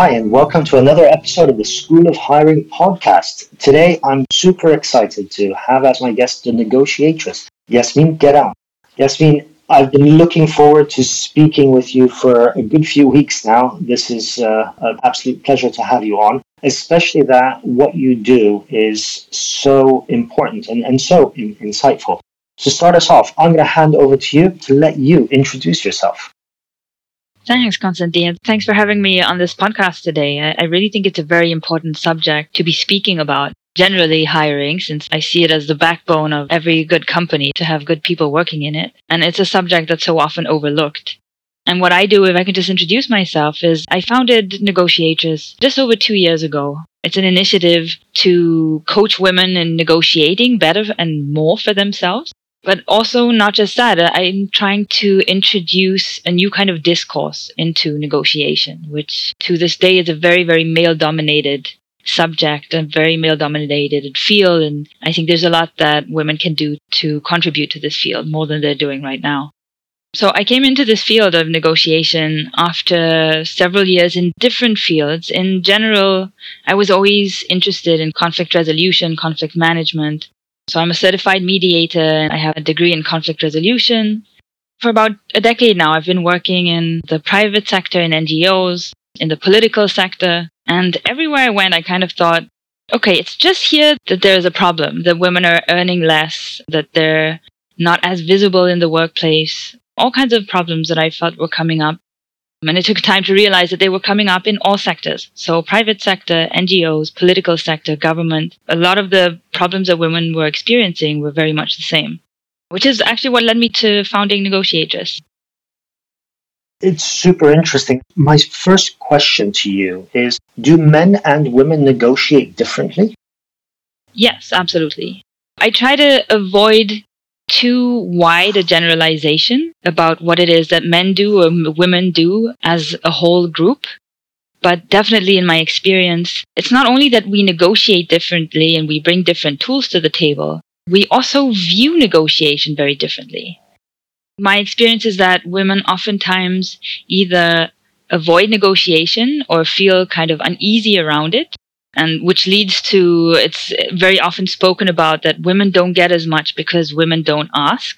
Hi, and welcome to another episode of the School of Hiring podcast. Today, I'm super excited to have as my guest the negotiatress, Yasmin Geran. Yasmin, I've been looking forward to speaking with you for a good few weeks now. This is uh, an absolute pleasure to have you on, especially that what you do is so important and, and so in, insightful. To start us off, I'm going to hand over to you to let you introduce yourself. Thanks, Constantine. Thanks for having me on this podcast today. I, I really think it's a very important subject to be speaking about. Generally, hiring, since I see it as the backbone of every good company to have good people working in it. And it's a subject that's so often overlooked. And what I do, if I can just introduce myself, is I founded Negotiatress just over two years ago. It's an initiative to coach women in negotiating better and more for themselves. But also, not just that, uh, I'm trying to introduce a new kind of discourse into negotiation, which to this day is a very, very male dominated subject, and very male dominated field. And I think there's a lot that women can do to contribute to this field more than they're doing right now. So I came into this field of negotiation after several years in different fields. In general, I was always interested in conflict resolution, conflict management, so I'm a certified mediator and I have a degree in conflict resolution. For about a decade now, I've been working in the private sector, in NGOs, in the political sector. And everywhere I went, I kind of thought, okay, it's just here that there's a problem, that women are earning less, that they're not as visible in the workplace, all kinds of problems that I felt were coming up. And it took time to realize that they were coming up in all sectors. So private sector, NGOs, political sector, government. A lot of the problems that women were experiencing were very much the same, which is actually what led me to founding Negotiatress. It's super interesting. My first question to you is Do men and women negotiate differently? Yes, absolutely. I try to avoid too wide a generalization about what it is that men do or women do as a whole group. But definitely in my experience, it's not only that we negotiate differently and we bring different tools to the table, we also view negotiation very differently. My experience is that women oftentimes either avoid negotiation or feel kind of uneasy around it and which leads to it's very often spoken about that women don't get as much because women don't ask.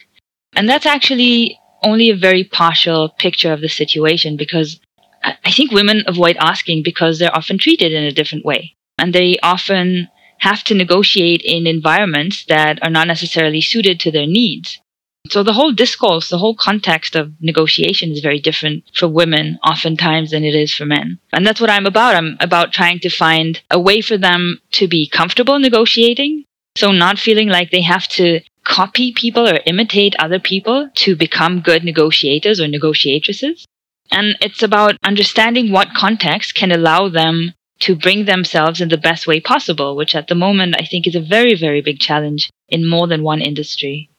And that's actually only a very partial picture of the situation because I think women avoid asking because they're often treated in a different way. And they often have to negotiate in environments that are not necessarily suited to their needs. So the whole discourse, the whole context of negotiation is very different for women oftentimes than it is for men. And that's what I'm about. I'm about trying to find a way for them to be comfortable negotiating. So not feeling like they have to copy people or imitate other people to become good negotiators or negotiatresses. And it's about understanding what context can allow them to bring themselves in the best way possible, which at the moment I think is a very, very big challenge in more than one industry.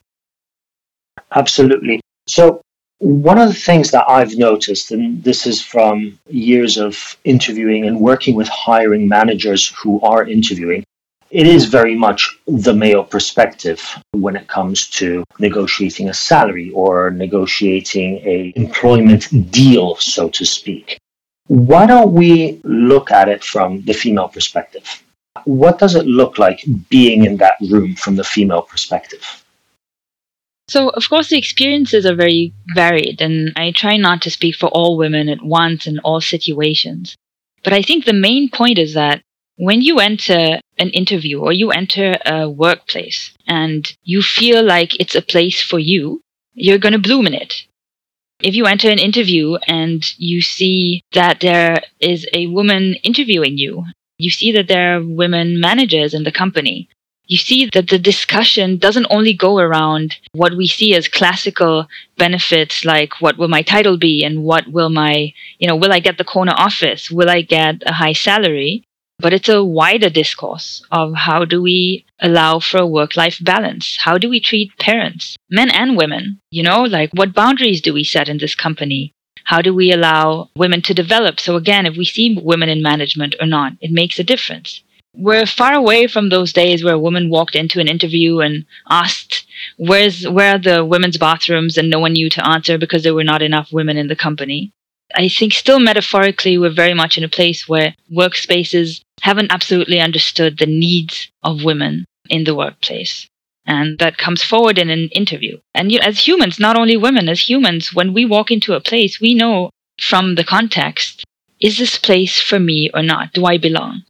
Absolutely. So, one of the things that I've noticed, and this is from years of interviewing and working with hiring managers who are interviewing, it is very much the male perspective when it comes to negotiating a salary or negotiating a employment deal, so to speak. Why don't we look at it from the female perspective? What does it look like being in that room from the female perspective? So, of course, the experiences are very varied, and I try not to speak for all women at once in all situations. But I think the main point is that when you enter an interview or you enter a workplace and you feel like it's a place for you, you're going to bloom in it. If you enter an interview and you see that there is a woman interviewing you, you see that there are women managers in the company, you see that the discussion doesn't only go around what we see as classical benefits like what will my title be and what will my, you know, will I get the corner office? Will I get a high salary? But it's a wider discourse of how do we allow for a work life balance? How do we treat parents, men and women? You know, like what boundaries do we set in this company? How do we allow women to develop? So again, if we see women in management or not, it makes a difference. We're far away from those days where a woman walked into an interview and asked, Where's where are the women's bathrooms? and no one knew to answer because there were not enough women in the company. I think still metaphorically, we're very much in a place where workspaces haven't absolutely understood the needs of women in the workplace. And that comes forward in an interview. And you as humans, not only women, as humans, when we walk into a place, we know from the context is this place for me or not? Do I belong?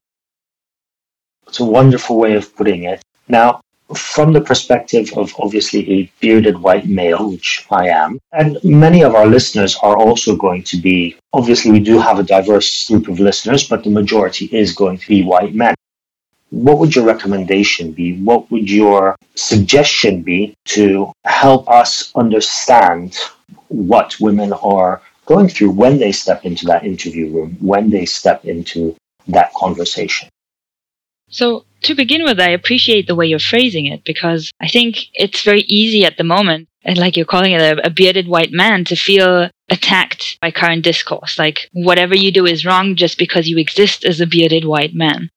It's a wonderful way of putting it. Now, from the perspective of obviously a bearded white male, which I am, and many of our listeners are also going to be, obviously, we do have a diverse group of listeners, but the majority is going to be white men. What would your recommendation be? What would your suggestion be to help us understand what women are going through when they step into that interview room, when they step into that conversation? So, to begin with, I appreciate the way you're phrasing it because I think it's very easy at the moment, and like you're calling it a, a, bearded white man, to feel attacked by current discourse. Like whatever you do is wrong just because you exist as a bearded white man.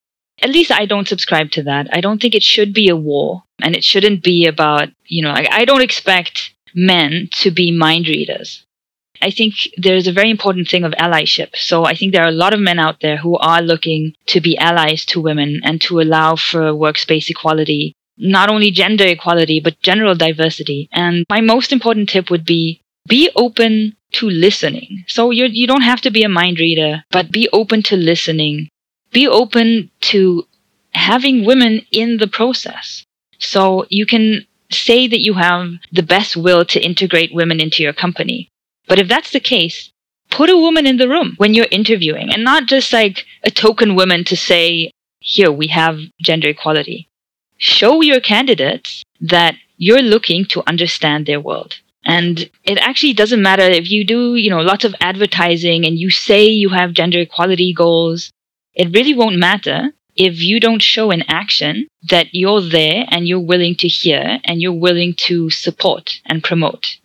At least I don't subscribe to that. I don't think it should be a war, and it shouldn't be about, you know, I, I don't expect men to be mind readers. I think there's a very important thing of allyship. So I think there are a lot of men out there who are looking to be allies to women and to allow for workspace equality, not only gender equality, but general diversity. And my most important tip would be be open to listening. So you you don't have to be a mind reader, but be open to listening. Be open to having women in the process. So you can say that you have the best will to integrate women into your company. But if that's the case, put a woman in the room when you're interviewing and not just like a token woman to say, here, we have gender equality. Show your candidates that you're looking to understand their world. And it actually doesn't matter if you do, you know, lots of advertising and you say you have gender equality goals. It really won't matter if you don't show in action that you're there and you're willing to hear and you're willing to support and promote.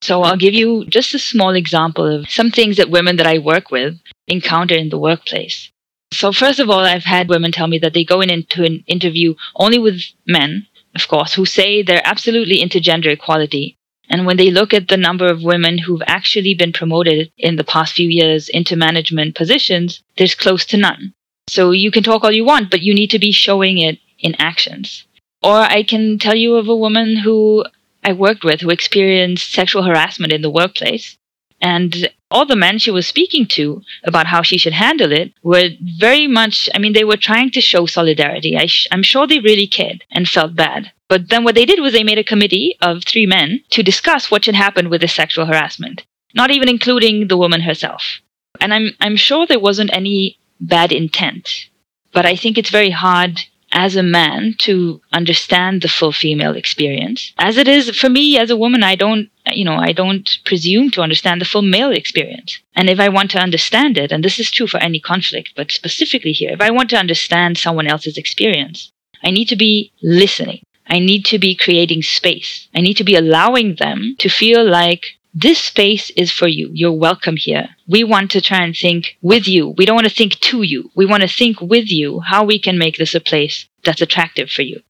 So I'll give you just a small example of some things that women that I work with encounter in the workplace. So first of all, I've had women tell me that they go in into an interview only with men, of course, who say they're absolutely into gender equality. And when they look at the number of women who've actually been promoted in the past few years into management positions, there's close to none. So you can talk all you want, but you need to be showing it in actions. Or I can tell you of a woman who I worked with who experienced sexual harassment in the workplace. And all the men she was speaking to about how she should handle it were very much, I mean, they were trying to show solidarity. I am sure they really cared and felt bad. But then what they did was they made a committee of three men to discuss what should happen with the sexual harassment, not even including the woman herself. And I'm, I'm sure there wasn't any bad intent, but I think it's very hard as a man to understand the full female experience. As it is for me as a woman, I don't, you know, I don't presume to understand the full male experience. And if I want to understand it, and this is true for any conflict, but specifically here, if I want to understand someone else's experience, I need to be listening. I need to be creating space. I need to be allowing them to feel like this space is for you. You're welcome here. We want to try and think with you. We don't want to think to you. We want to think with you how we can make this a place that's attractive for you.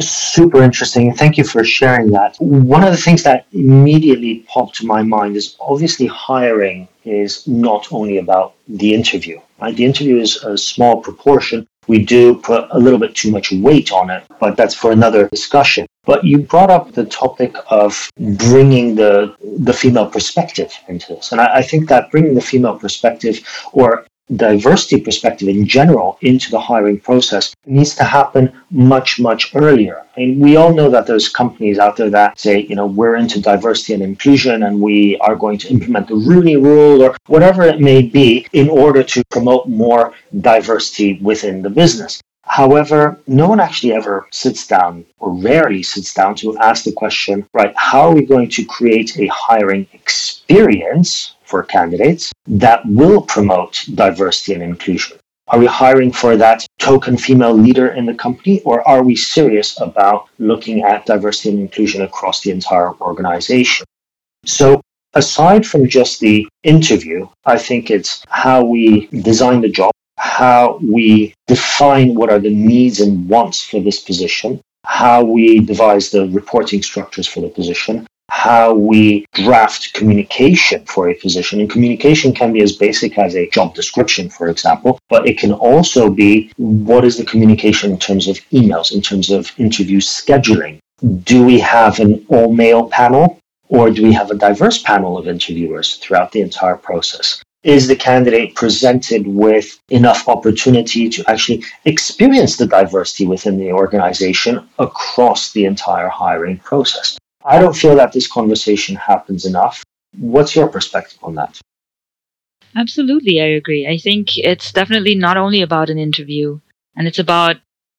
Super interesting. Thank you for sharing that. One of the things that immediately popped to my mind is obviously hiring is not only about the interview. Right? The interview is a small proportion, we do put a little bit too much weight on it, but that's for another discussion. But you brought up the topic of bringing the the female perspective into this, and I, I think that bringing the female perspective, or diversity perspective in general into the hiring process needs to happen much, much earlier. I mean, we all know that there's companies out there that say, you know, we're into diversity and inclusion and we are going to implement the Rooney rule or whatever it may be in order to promote more diversity within the business. However, no one actually ever sits down or rarely sits down to ask the question, right, how are we going to create a hiring experience for candidates that will promote diversity and inclusion? Are we hiring for that token female leader in the company, or are we serious about looking at diversity and inclusion across the entire organization? So, aside from just the interview, I think it's how we design the job, how we define what are the needs and wants for this position, how we devise the reporting structures for the position, how we draft communication for a position. And communication can be as basic as a job description, for example, but it can also be what is the communication in terms of emails, in terms of interview scheduling. Do we have an all male panel or do we have a diverse panel of interviewers throughout the entire process? Is the candidate presented with enough opportunity to actually experience the diversity within the organization across the entire hiring process? I don't feel that this conversation happens enough. What's your perspective on that? Absolutely, I agree. I think it's definitely not only about an interview, and it's about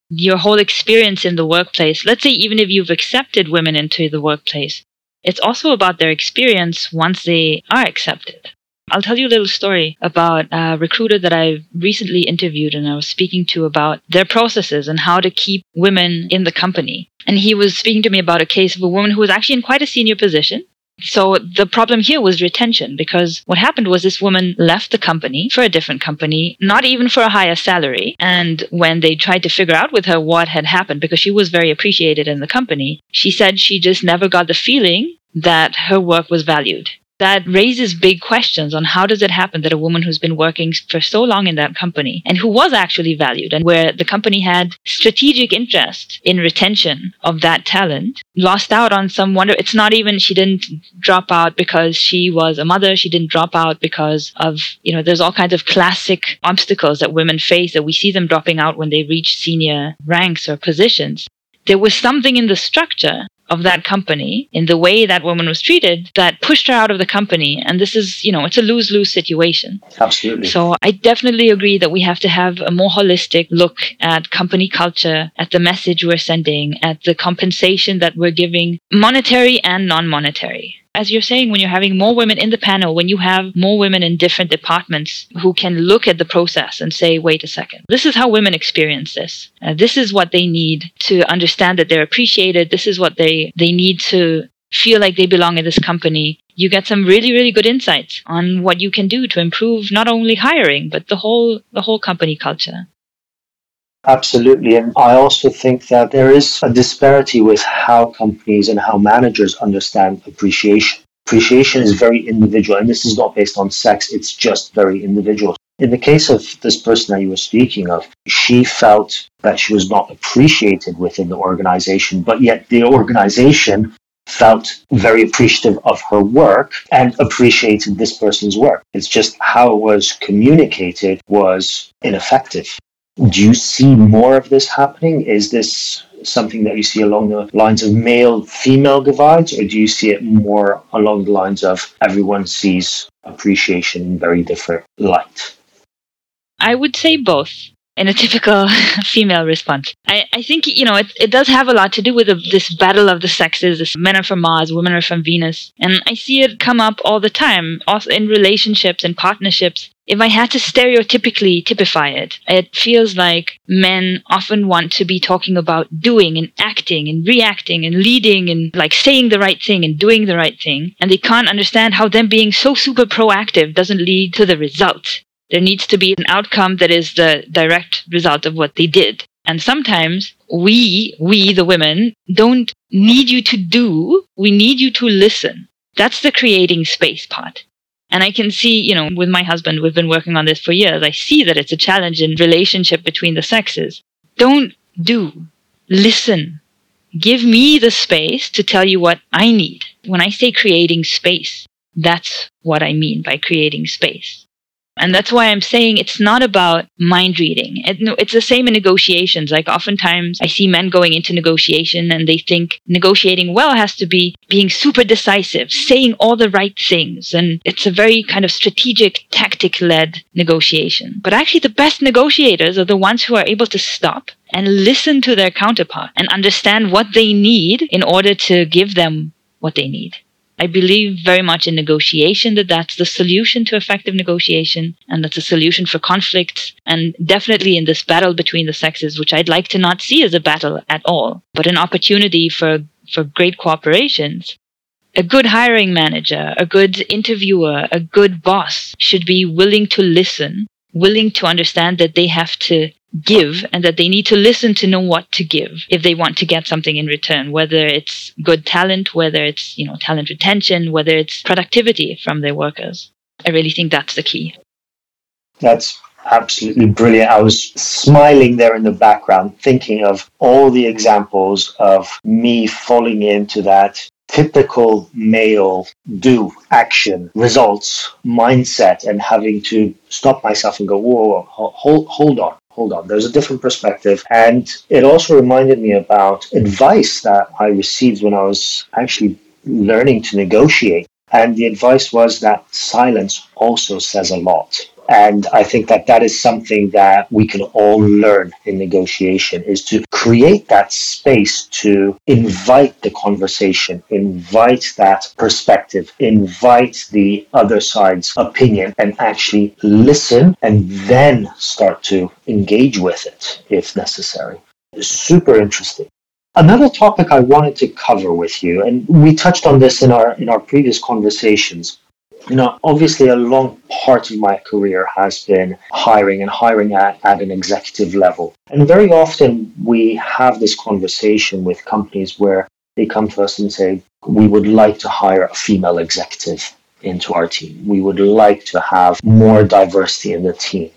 your whole experience in the workplace. Let's say, even if you've accepted women into the workplace, it's also about their experience once they are accepted. I'll tell you a little story about a recruiter that I recently interviewed and I was speaking to about their processes and how to keep women in the company. And he was speaking to me about a case of a woman who was actually in quite a senior position. So the problem here was retention because what happened was this woman left the company for a different company, not even for a higher salary. And when they tried to figure out with her what had happened, because she was very appreciated in the company, she said she just never got the feeling that her work was valued that raises big questions on how does it happen that a woman who's been working for so long in that company and who was actually valued and where the company had strategic interest in retention of that talent lost out on some wonder it's not even she didn't drop out because she was a mother. She didn't drop out because of you know there's all kinds of classic obstacles that women face that we see them dropping out when they reach senior ranks or positions. There was something in the structure of that company in the way that woman was treated that pushed her out of the company. And this is, you know, it's a lose lose situation. Absolutely. So I definitely agree that we have to have a more holistic look at company culture, at the message we're sending, at the compensation that we're giving, monetary and non monetary as you're saying, when you're having more women in the panel, when you have more women in different departments who can look at the process and say, wait a second, this is how women experience this. Uh, this is what they need to understand that they're appreciated. This is what they, they need to feel like they belong in this company. You get some really, really good insights on what you can do to improve not only hiring, but the whole, the whole company culture. Absolutely. And I also think that there is a disparity with how companies and how managers understand appreciation. Appreciation is very individual, and this is not based on sex, it's just very individual. In the case of this person that you were speaking of, she felt that she was not appreciated within the organization, but yet the organization felt very appreciative of her work and appreciated this person's work. It's just how it was communicated was ineffective. Do you see more of this happening? Is this something that you see along the lines of male female divides, or do you see it more along the lines of everyone sees appreciation in very different light? I would say both in a typical female response. I, I think, you know, it, it does have a lot to do with the, this battle of the sexes. This men are from Mars, women are from Venus. And I see it come up all the time, also in relationships and partnerships. If I had to stereotypically typify it, it feels like men often want to be talking about doing and acting and reacting and leading and like saying the right thing and doing the right thing. And they can't understand how them being so super proactive doesn't lead to the result. There needs to be an outcome that is the direct result of what they did. And sometimes we, we, the women, don't need you to do, we need you to listen. That's the creating space part. And I can see, you know, with my husband, we've been working on this for years. I see that it's a challenge in relationship between the sexes. Don't do, listen. Give me the space to tell you what I need. When I say creating space, that's what I mean by creating space. And that's why I'm saying it's not about mind reading. It's the same in negotiations. Like oftentimes I see men going into negotiation and they think negotiating well has to be being super decisive, saying all the right things. And it's a very kind of strategic, tactic led negotiation. But actually the best negotiators are the ones who are able to stop and listen to their counterpart and understand what they need in order to give them what they need. I believe very much in negotiation that that's the solution to effective negotiation and that's a solution for conflicts and definitely in this battle between the sexes which I'd like to not see as a battle at all but an opportunity for for great cooperations. A good hiring manager a good interviewer a good boss should be willing to listen willing to understand that they have to give and that they need to listen to know what to give if they want to get something in return, whether it's good talent, whether it's, you know, talent retention, whether it's productivity from their workers. I really think that's the key. That's absolutely brilliant. I was smiling there in the background, thinking of all the examples of me falling into that typical male do action results mindset and having to stop myself and go whoa, whoa hold, hold on hold on there's a different perspective. And it also reminded me about advice that i received when i was actually learning to negotiate. And the advice was that silence also says a lot and I think that that is something that we can all learn in negotiation is to create that space to invite the conversation, invite that perspective, invite the other side's opinion and actually listen and then start to engage with it if necessary. Super interesting. Another topic I wanted to cover with you, and we touched on this in our in our previous conversations, you know, obviously a long part of my career has been hiring and hiring at, at an executive level. And very often we have this conversation with companies where they come to us and say, we would like to hire a female executive into our team. We would like to have more diversity in the team.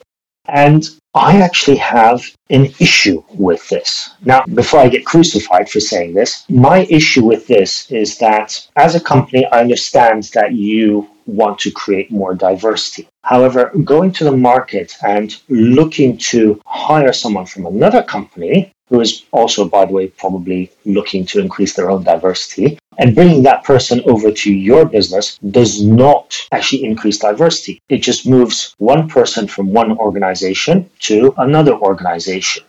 And I actually have an issue with this. Now, before I get crucified for saying this, my issue with this is that as a company, I understand that you want to create more diversity. However, going to the market and looking to hire someone from another company who is also, by the way, probably looking to increase their own diversity, and bringing that person over to your business does not actually increase diversity. It just moves one person from one organization to another organization.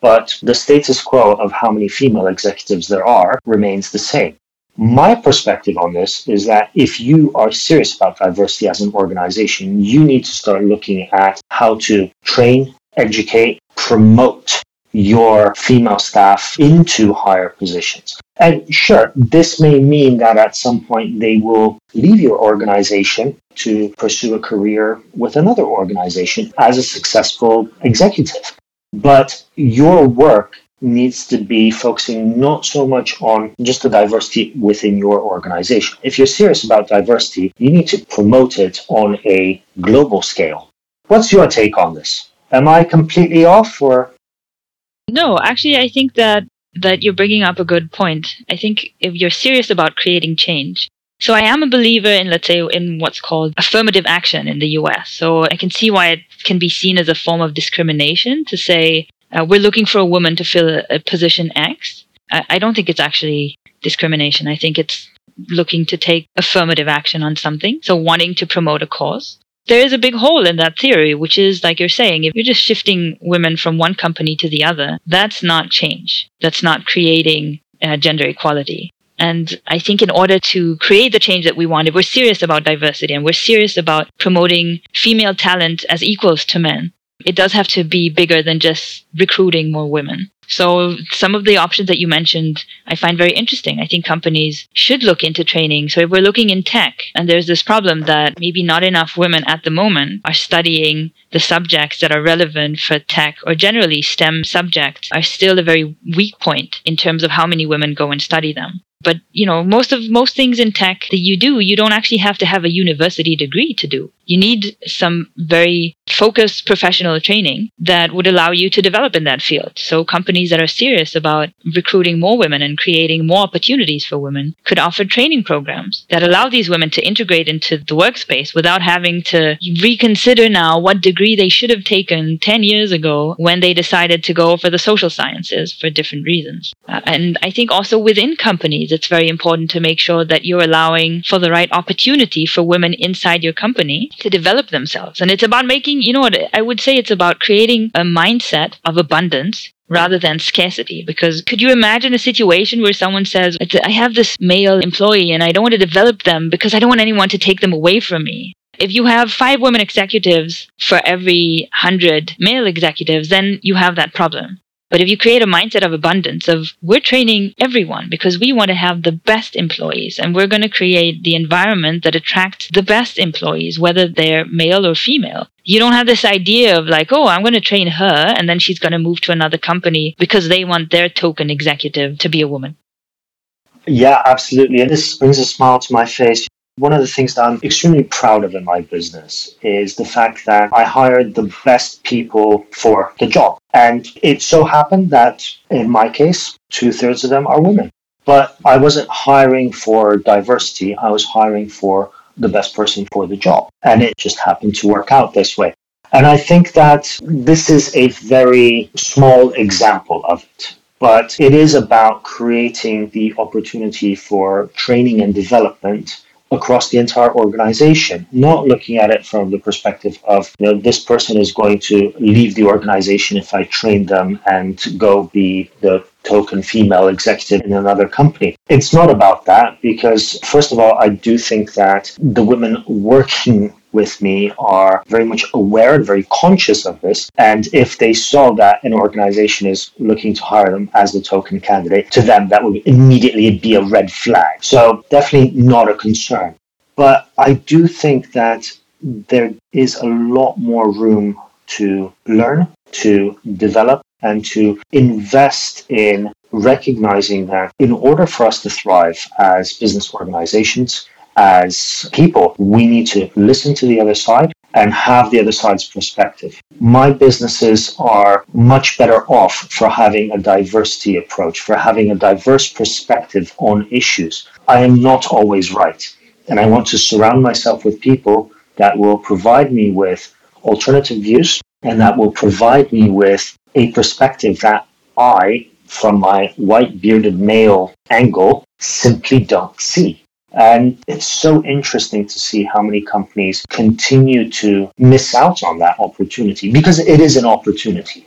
But the status quo of how many female executives there are remains the same. My perspective on this is that if you are serious about diversity as an organization, you need to start looking at how to train, educate, promote your female staff into higher positions. And sure, this may mean that at some point they will leave your organization to pursue a career with another organization as a successful executive. But your work needs to be focusing not so much on just the diversity within your organization. If you're serious about diversity, you need to promote it on a global scale. What's your take on this? Am I completely off or? No, actually, I think that that you're bringing up a good point. I think if you're serious about creating change, so I am a believer in, let's say, in what's called affirmative action in the US. So I can see why it can be seen as a form of discrimination to say, uh, we're looking for a woman to fill a, a position X. I, I don't think it's actually discrimination. I think it's looking to take affirmative action on something. So wanting to promote a cause. There is a big hole in that theory, which is like you're saying, if you're just shifting women from one company to the other, that's not change. That's not creating uh, gender equality. And I think in order to create the change that we want, if we're serious about diversity and we're serious about promoting female talent as equals to men, it does have to be bigger than just recruiting more women. So some of the options that you mentioned, I find very interesting. I think companies should look into training. So if we're looking in tech and there's this problem that maybe not enough women at the moment are studying the subjects that are relevant for tech or generally STEM subjects are still a very weak point in terms of how many women go and study them. But you know, most of most things in tech that you do, you don't actually have to have a university degree to do. You need some very focused professional training that would allow you to develop in that field. So companies that are serious about recruiting more women and creating more opportunities for women could offer training programs that allow these women to integrate into the workspace without having to reconsider now what degree they should have taken 10 years ago when they decided to go for the social sciences for different reasons. Uh, and I think also within companies, it's very important to make sure that you're allowing for the right opportunity for women inside your company to develop themselves. And it's about making, you know what, I would say it's about creating a mindset of abundance rather than scarcity. Because could you imagine a situation where someone says, I have this male employee and I don't want to develop them because I don't want anyone to take them away from me? If you have five women executives for every hundred male executives, then you have that problem. But if you create a mindset of abundance, of we're training everyone because we want to have the best employees and we're going to create the environment that attracts the best employees, whether they're male or female. You don't have this idea of like, oh, I'm going to train her and then she's going to move to another company because they want their token executive to be a woman. Yeah, absolutely. And this brings a smile to my face. One of the things that I'm extremely proud of in my business is the fact that I hired the best people for the job. And it so happened that in my case, two thirds of them are women. But I wasn't hiring for diversity, I was hiring for the best person for the job. And it just happened to work out this way. And I think that this is a very small example of it but it is about creating the opportunity for training and development across the entire organization, not looking at it from the perspective of, you know, this person is going to leave the organization if I train them and go be the token female executive in another company. It's not about that because, first of all, I do think that the women working with me are very much aware and very conscious of this. And if they saw that an organization is looking to hire them as the token candidate, to them that would immediately be a red flag. So definitely not a concern. But I do think that there is a lot more room to learn, to develop, and to invest in recognizing that in order for us to thrive as business organizations, as people, we need to listen to the other side and have the other side's perspective. My businesses are much better off for having a diversity approach, for having a diverse perspective on issues. I am not always right. And I want to surround myself with people that will provide me with alternative views and that will provide me with a perspective that I, from my white bearded male angle, simply don't see. And it's so interesting to see how many companies continue to miss out on that opportunity because it is an opportunity.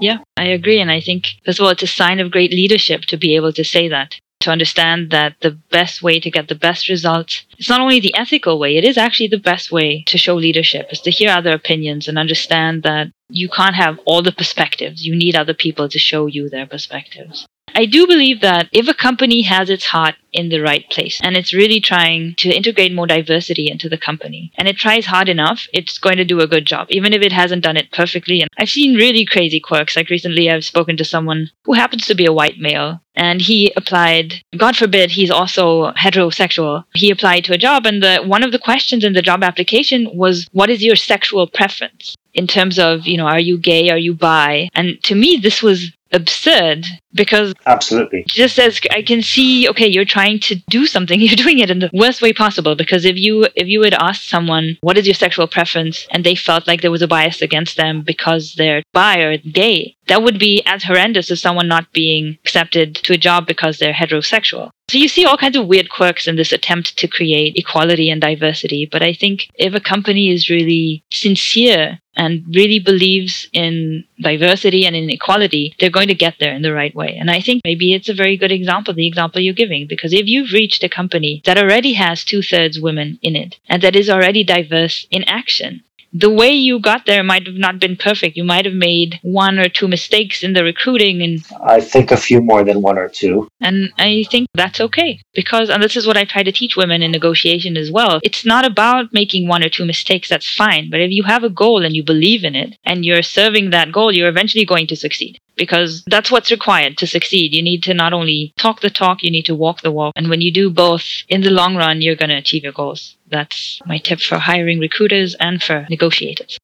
Yeah, I agree. And I think, first of all, it's a sign of great leadership to be able to say that, to understand that the best way to get the best results, it's not only the ethical way, it is actually the best way to show leadership, is to hear other opinions and understand that you can't have all the perspectives. You need other people to show you their perspectives. I do believe that if a company has its heart in the right place and it's really trying to integrate more diversity into the company and it tries hard enough, it's going to do a good job, even if it hasn't done it perfectly. And I've seen really crazy quirks. Like recently, I've spoken to someone who happens to be a white male and he applied, God forbid, he's also heterosexual. He applied to a job and the, one of the questions in the job application was, what is your sexual preference? in terms of, you know, are you gay? Are you bi? And to me, this was absurd because absolutely. just as i can see okay you're trying to do something you're doing it in the worst way possible. Because if you if you had asked someone what is your sexual preference? and they felt like there was a bias against them because they're bi or gay that would be as horrendous as someone not being accepted to a job because they're heterosexual. So you see all kinds of weird quirks in this attempt to create equality and diversity. But I think if a company is really sincere and really believes in diversity and in equality, they're going to get there in the right way. And I think maybe it's a very good example, the example you're giving, because if you've reached a company that already has two thirds women in it and that is already diverse in action, the way you got there might have not been perfect. You might have made one or two mistakes in the recruiting and I think a few more than one or two. And I think that's okay because and this is what I try to teach women in negotiation as well. It's not about making one or two mistakes, that's fine. But if you have a goal and you believe in it and you're serving that goal, you're eventually going to succeed because that's what's required to succeed. You need to not only talk the talk, you need to walk the walk. And when you do both, in the long run, you're going to achieve your goals. That's my tip for hiring recruiters and for negotiators.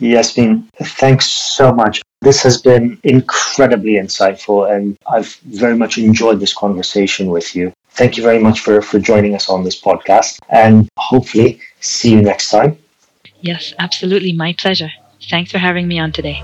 Yes, Yasmin, thanks so much. This has been incredibly insightful, and I've very much enjoyed this conversation with you. Thank you very much for, for joining us on this podcast, and hopefully, see you next time. Yes, absolutely. My pleasure. Thanks for having me on today.